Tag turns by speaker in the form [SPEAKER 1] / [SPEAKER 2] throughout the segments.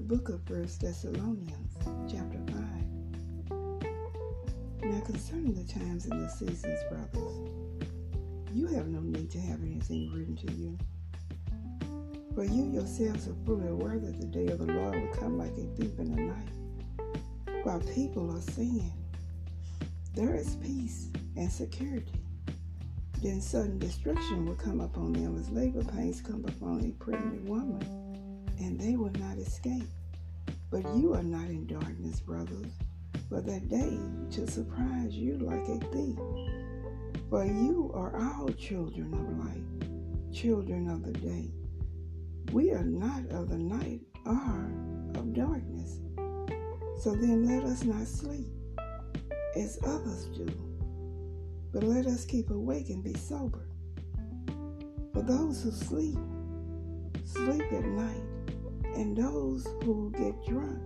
[SPEAKER 1] book of First Thessalonians, chapter 5. Now concerning the times and the seasons, brothers, you have no need to have anything written to you. For you yourselves are fully aware that the day of the Lord will come like a thief in the night. While people are saying, there is peace and security. Then sudden destruction will come upon them as labor pains come upon a pregnant woman, and they will not escape. But you are not in darkness, brothers, for that day to surprise you like a thief. For you are all children of light, children of the day. We are not of the night or of darkness. So then let us not sleep as others do, but let us keep awake and be sober. For those who sleep, sleep at night, and those who get drunk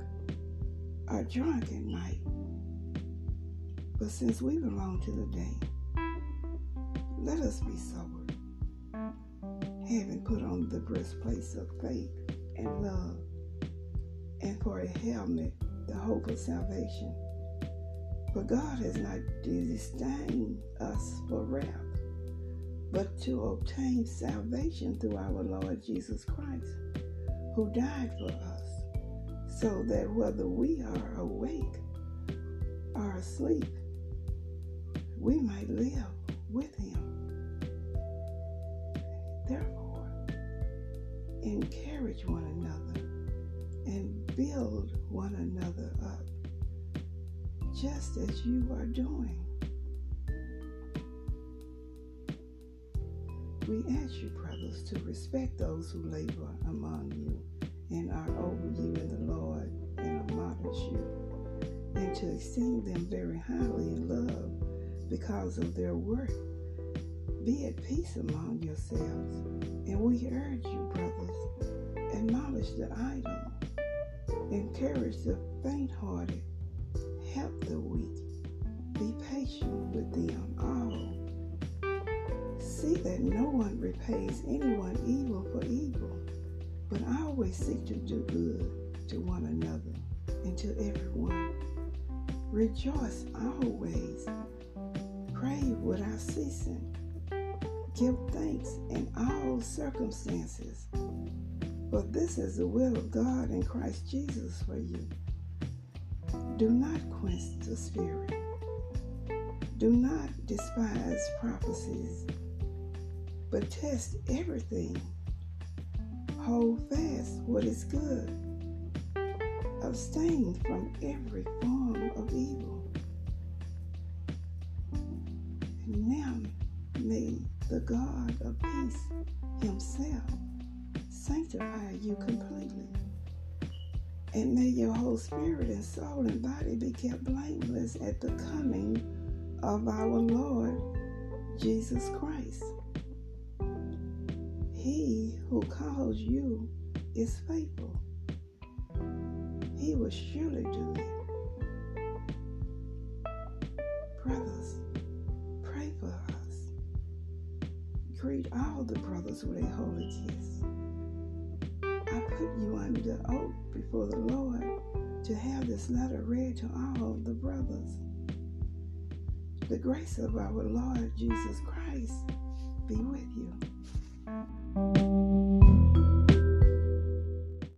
[SPEAKER 1] are drunk at night. But since we belong to the day, let us be sober, having put on the breastplate of faith and love, and for a helmet, the hope of salvation. For God has not destined us for wrath, but to obtain salvation through our Lord Jesus Christ, who died for us, so that whether we are awake or asleep, we might live with him. Therefore, encourage one another and build one another up just as you are doing. We ask you, brothers, to respect those who labor among you and are over you in the Lord and admonish you, and to esteem them very highly in love because of their work. Be at peace among yourselves, and we urge you, brothers, admonish the idle, encourage the faint hearted help the weak. Be patient with them all. See that no one repays anyone evil for evil, but I always seek to do good to one another and to everyone. Rejoice always. Pray without ceasing. Give thanks in all circumstances. For this is the will of God in Christ Jesus for you. Do not quench the spirit. Do not despise prophecies, but test everything. Hold fast what is good. Abstain from every form of evil. And now may the God of peace himself sanctify you completely and may your whole spirit and soul and body be kept blameless at the coming of our Lord Jesus Christ. He who calls you is faithful. He will surely do it. Brothers, pray for us. Greet all the brothers with a holy kiss. I put you under oath before the Lord to have this letter read to all the brothers. The grace of our Lord Jesus Christ be with you. Thank you.